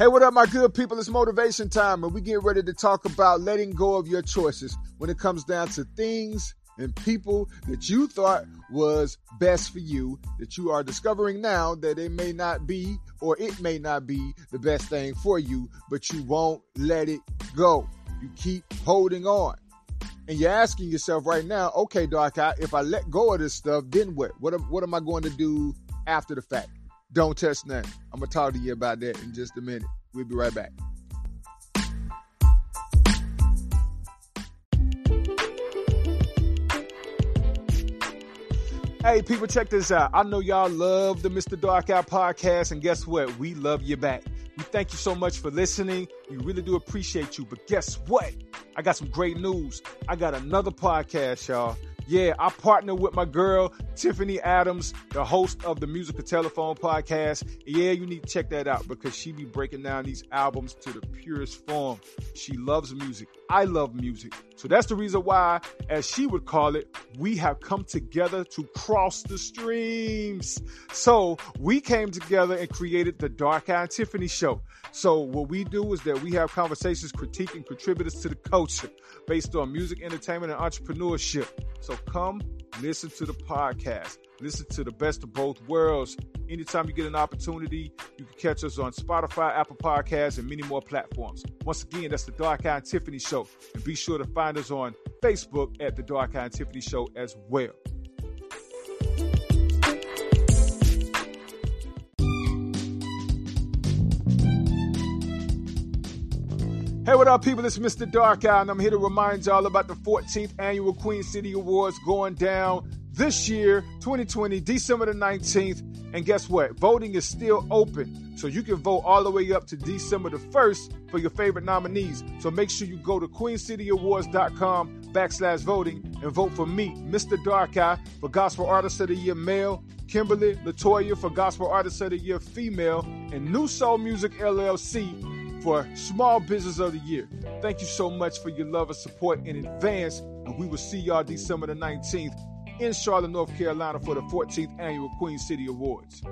Hey, what up, my good people? It's motivation time, and we get ready to talk about letting go of your choices when it comes down to things and people that you thought was best for you that you are discovering now that it may not be or it may not be the best thing for you, but you won't let it go. You keep holding on. And you're asking yourself right now, okay, Dark Eye, if I let go of this stuff, then what? What am, what am I going to do after the fact? Don't touch nothing. I'm going to talk to you about that in just a minute. We'll be right back. Hey, people, check this out. I know y'all love the Mr. Dark Eye podcast, and guess what? We love you back. We thank you so much for listening. We really do appreciate you. But guess what? I got some great news. I got another podcast, y'all. Yeah, I partner with my girl, Tiffany Adams, the host of the Musical Telephone podcast. Yeah, you need to check that out because she be breaking down these albums to the purest form. She loves music. I love music. So that's the reason why, as she would call it, we have come together to cross the streams. So we came together and created the Dark Eye Tiffany Show. So what we do is that we have conversations critiquing contributors to the culture based on music, entertainment, and entrepreneurship. So come listen to the podcast. Listen to the best of both worlds. Anytime you get an opportunity, you can catch us on Spotify, Apple Podcasts, and many more platforms. Once again, that's the Dark Eye and Tiffany Show. And be sure to find us on Facebook at the Dark Eye and Tiffany Show as well. Hey, what up, people? It's Mr. Dark Eye, and I'm here to remind y'all about the 14th annual Queen City Awards going down this year, 2020, December the 19th. And guess what? Voting is still open. So you can vote all the way up to December the 1st for your favorite nominees. So make sure you go to queencityawards.com backslash voting and vote for me, Mr. Dark Eye, for Gospel Artist of the Year Male, Kimberly Latoya for Gospel Artist of the Year Female, and New Soul Music LLC for Small Business of the Year. Thank you so much for your love and support in advance, and we will see y'all December the 19th in Charlotte, North Carolina for the 14th Annual Queen City Awards.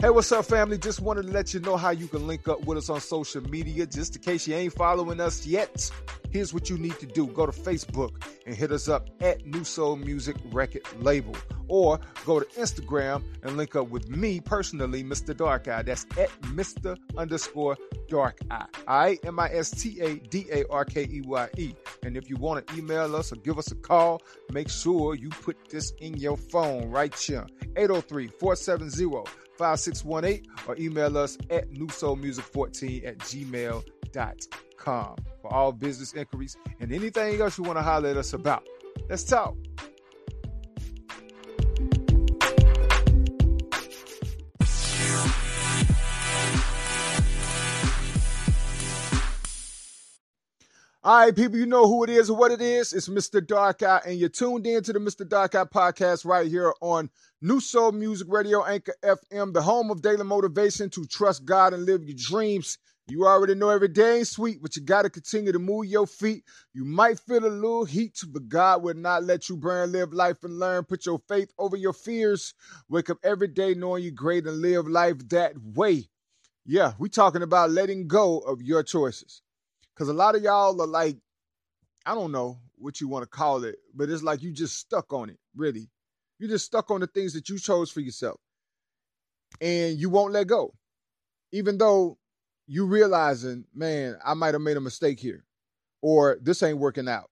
Hey, what's up, family? Just wanted to let you know how you can link up with us on social media. Just in case you ain't following us yet, here's what you need to do go to Facebook and hit us up at New Soul Music Record Label. Or go to Instagram and link up with me personally, Mr. Dark Eye. That's at Mr. underscore Dark Eye. I M I S T A D A R K E Y E. And if you want to email us or give us a call, make sure you put this in your phone right here 803 470 5618 or email us at newsoulmusic14 at gmail.com for all business inquiries and anything else you want to at us about. Let's talk. All right, people, you know who it is or what it is. It's Mr. Dark Eye, and you're tuned in to the Mr. Dark Eye podcast right here on New Soul Music Radio, Anchor FM, the home of daily motivation to trust God and live your dreams. You already know every day ain't sweet, but you got to continue to move your feet. You might feel a little heat, but God will not let you burn. Live life and learn. Put your faith over your fears. Wake up every day knowing you're great and live life that way. Yeah, we talking about letting go of your choices. Because a lot of y'all are like, I don't know what you want to call it, but it's like you just stuck on it, really. You're just stuck on the things that you chose for yourself. And you won't let go. Even though you realizing, man, I might have made a mistake here, or this ain't working out.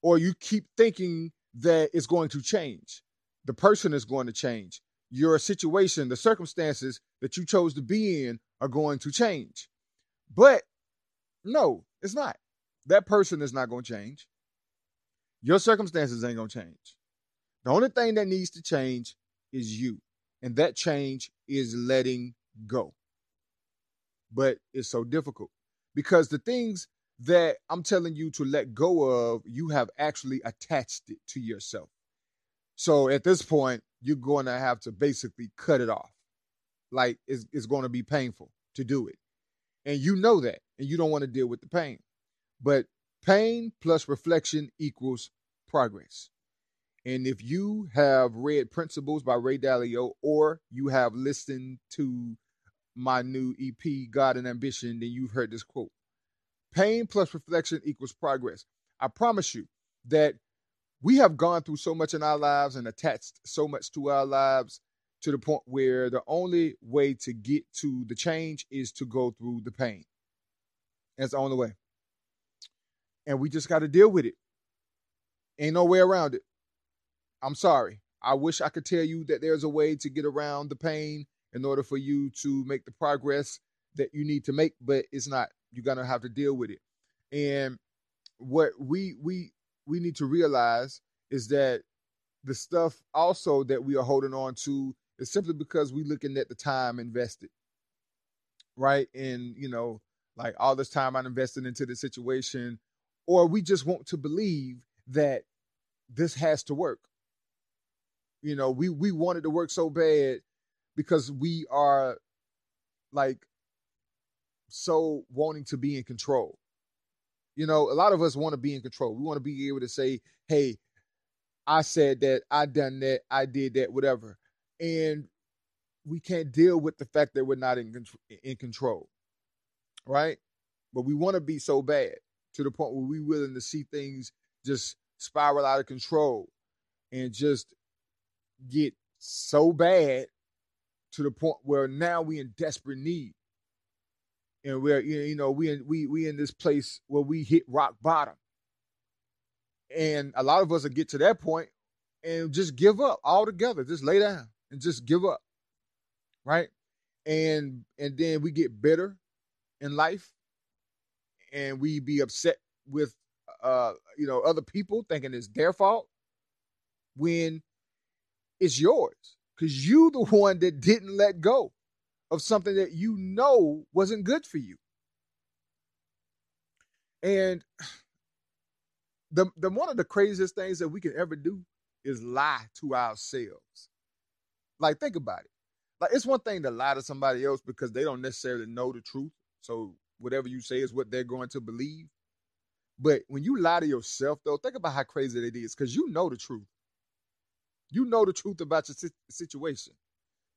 Or you keep thinking that it's going to change. The person is going to change. Your situation, the circumstances that you chose to be in are going to change. But no, it's not. That person is not going to change. Your circumstances ain't going to change. The only thing that needs to change is you. And that change is letting go. But it's so difficult because the things that I'm telling you to let go of, you have actually attached it to yourself. So at this point, you're going to have to basically cut it off. Like it's, it's going to be painful to do it. And you know that, and you don't want to deal with the pain. But pain plus reflection equals progress. And if you have read Principles by Ray Dalio or you have listened to my new EP, God and Ambition, then you've heard this quote Pain plus reflection equals progress. I promise you that we have gone through so much in our lives and attached so much to our lives to the point where the only way to get to the change is to go through the pain. That's the only way. And we just got to deal with it. Ain't no way around it. I'm sorry. I wish I could tell you that there's a way to get around the pain in order for you to make the progress that you need to make, but it's not. You're gonna have to deal with it. And what we we we need to realize is that the stuff also that we are holding on to is simply because we're looking at the time invested. Right. And you know, like all this time I'm invested into the situation, or we just want to believe that this has to work. You know, we we wanted to work so bad because we are like so wanting to be in control. You know, a lot of us want to be in control. We want to be able to say, "Hey, I said that, I done that, I did that, whatever," and we can't deal with the fact that we're not in in control, right? But we want to be so bad to the point where we're willing to see things just spiral out of control and just get so bad to the point where now we in desperate need. And we're you know we in we we in this place where we hit rock bottom. And a lot of us will get to that point and just give up altogether. Just lay down and just give up. Right? And and then we get bitter in life and we be upset with uh you know other people thinking it's their fault when it's yours because you the one that didn't let go of something that you know wasn't good for you. And the, the one of the craziest things that we can ever do is lie to ourselves. Like, think about it. Like, it's one thing to lie to somebody else because they don't necessarily know the truth. So, whatever you say is what they're going to believe. But when you lie to yourself, though, think about how crazy it is because you know the truth. You know the truth about your situation.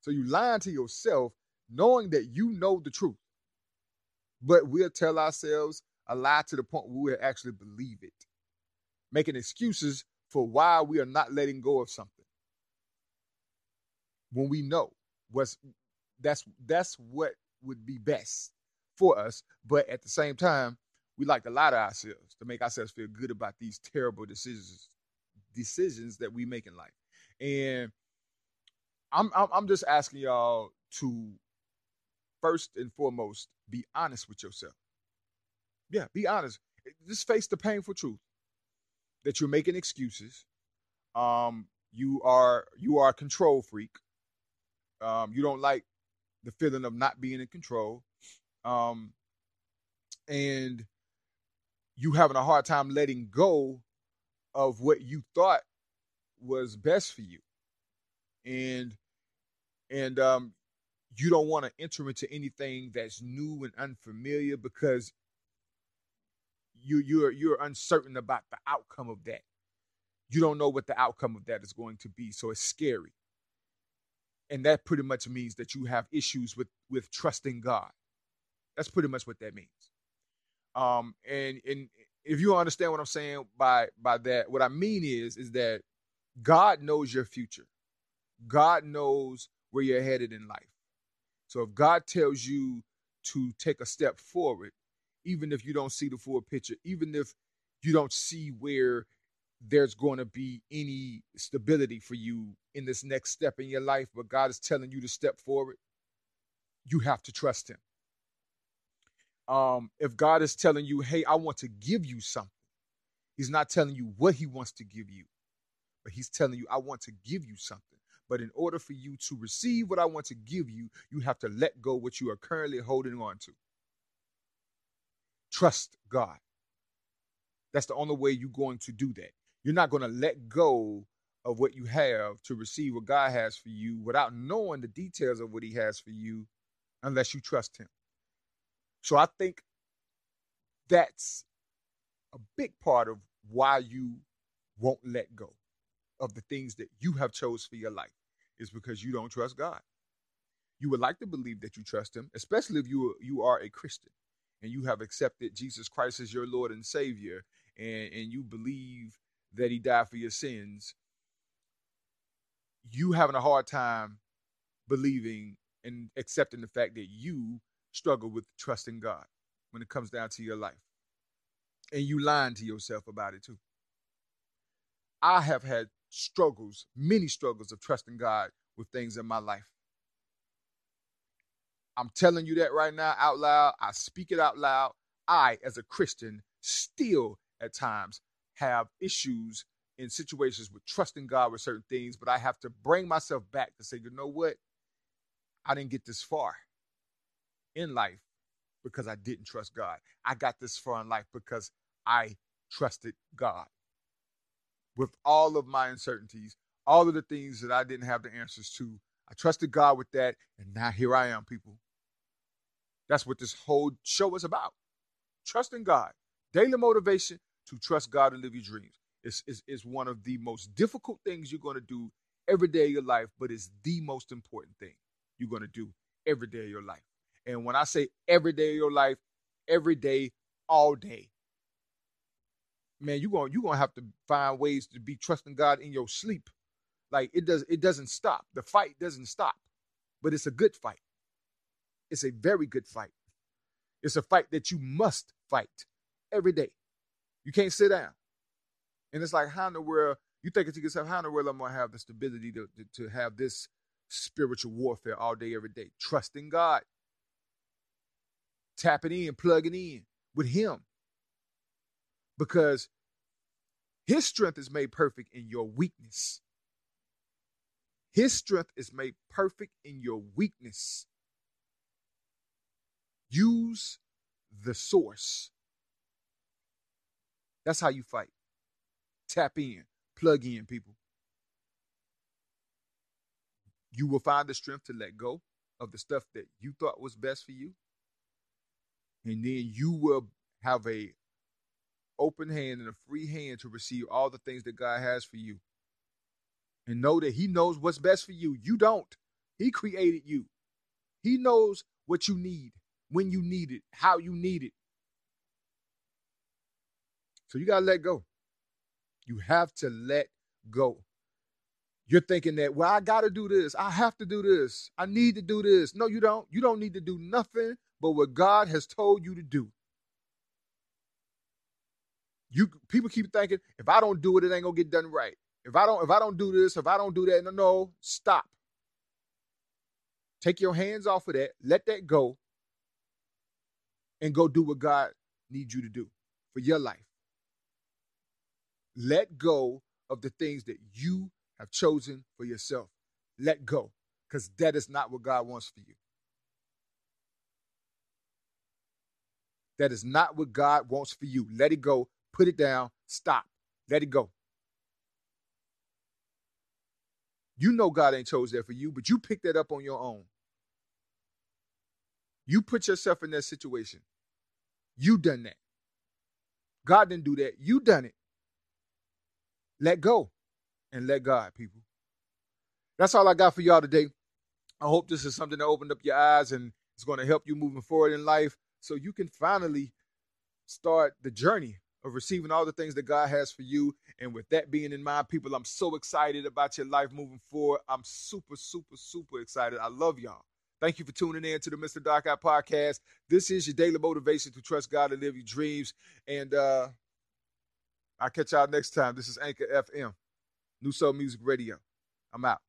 So you lying to yourself, knowing that you know the truth. But we'll tell ourselves a lie to the point where we'll actually believe it, making excuses for why we are not letting go of something. When we know what's that's that's what would be best for us, but at the same time, we like to lie to ourselves to make ourselves feel good about these terrible decisions decisions that we make in life. And I'm, I'm I'm just asking y'all to first and foremost be honest with yourself. Yeah, be honest. Just face the painful truth that you're making excuses. Um, you are you are a control freak. Um, you don't like the feeling of not being in control. Um, and you having a hard time letting go of what you thought was best for you. And and um you don't want to enter into anything that's new and unfamiliar because you you're you're uncertain about the outcome of that. You don't know what the outcome of that is going to be so it's scary. And that pretty much means that you have issues with with trusting god. That's pretty much what that means. Um and and if you understand what i'm saying by by that what i mean is is that God knows your future. God knows where you're headed in life. So if God tells you to take a step forward, even if you don't see the full picture, even if you don't see where there's going to be any stability for you in this next step in your life, but God is telling you to step forward, you have to trust Him. Um, if God is telling you, hey, I want to give you something, He's not telling you what He wants to give you but he's telling you, I want to give you something. But in order for you to receive what I want to give you, you have to let go what you are currently holding on to. Trust God. That's the only way you're going to do that. You're not going to let go of what you have to receive what God has for you without knowing the details of what He has for you unless you trust Him. So I think that's a big part of why you won't let go of the things that you have chose for your life is because you don't trust God. You would like to believe that you trust him, especially if you you are a Christian and you have accepted Jesus Christ as your Lord and Savior and, and you believe that he died for your sins. You having a hard time believing and accepting the fact that you struggle with trusting God when it comes down to your life. And you lying to yourself about it too. I have had struggles, many struggles of trusting God with things in my life. I'm telling you that right now out loud. I speak it out loud. I, as a Christian, still at times have issues in situations with trusting God with certain things, but I have to bring myself back to say, you know what? I didn't get this far in life because I didn't trust God. I got this far in life because I trusted God. With all of my uncertainties, all of the things that I didn't have the answers to, I trusted God with that. And now here I am, people. That's what this whole show is about. Trusting God. Daily motivation to trust God and live your dreams. Is, is, is one of the most difficult things you're going to do every day of your life, but it's the most important thing you're going to do every day of your life. And when I say every day of your life, every day, all day, man, you're going you're to have to find ways to be trusting God in your sleep. Like it does it doesn't stop. The fight doesn't stop. But it's a good fight. It's a very good fight. It's a fight that you must fight every day. You can't sit down. And it's like, how in the world, you think to yourself, how in the world am I have the stability to, to, to have this spiritual warfare all day, every day? Trusting God tapping in, plugging in with Him. Because His strength is made perfect in your weakness. His strength is made perfect in your weakness. Use the source. That's how you fight. Tap in, plug in, people. You will find the strength to let go of the stuff that you thought was best for you and then you will have a open hand and a free hand to receive all the things that God has for you. And know that he knows what's best for you. You don't. He created you. He knows what you need, when you need it, how you need it. So you got to let go. You have to let go. You're thinking that, well, I got to do this. I have to do this. I need to do this. No, you don't. You don't need to do nothing but what God has told you to do. You people keep thinking, if I don't do it, it ain't gonna get done right. If I don't, if I don't do this, if I don't do that, no, no, stop. Take your hands off of that, let that go, and go do what God needs you to do for your life. Let go of the things that you have chosen for yourself. Let go, because that is not what God wants for you. That is not what God wants for you. Let it go. Put it down. Stop. Let it go. You know God ain't chose that for you, but you picked that up on your own. You put yourself in that situation. You done that. God didn't do that. You done it. Let go and let God, people. That's all I got for y'all today. I hope this is something that opened up your eyes and it's going to help you moving forward in life so you can finally start the journey of receiving all the things that God has for you. And with that being in mind, people, I'm so excited about your life moving forward. I'm super, super, super excited. I love y'all. Thank you for tuning in to the Mr. Dark Eye Podcast. This is your daily motivation to trust God and live your dreams. And uh I'll catch y'all next time. This is Anchor FM, New Soul Music Radio. I'm out.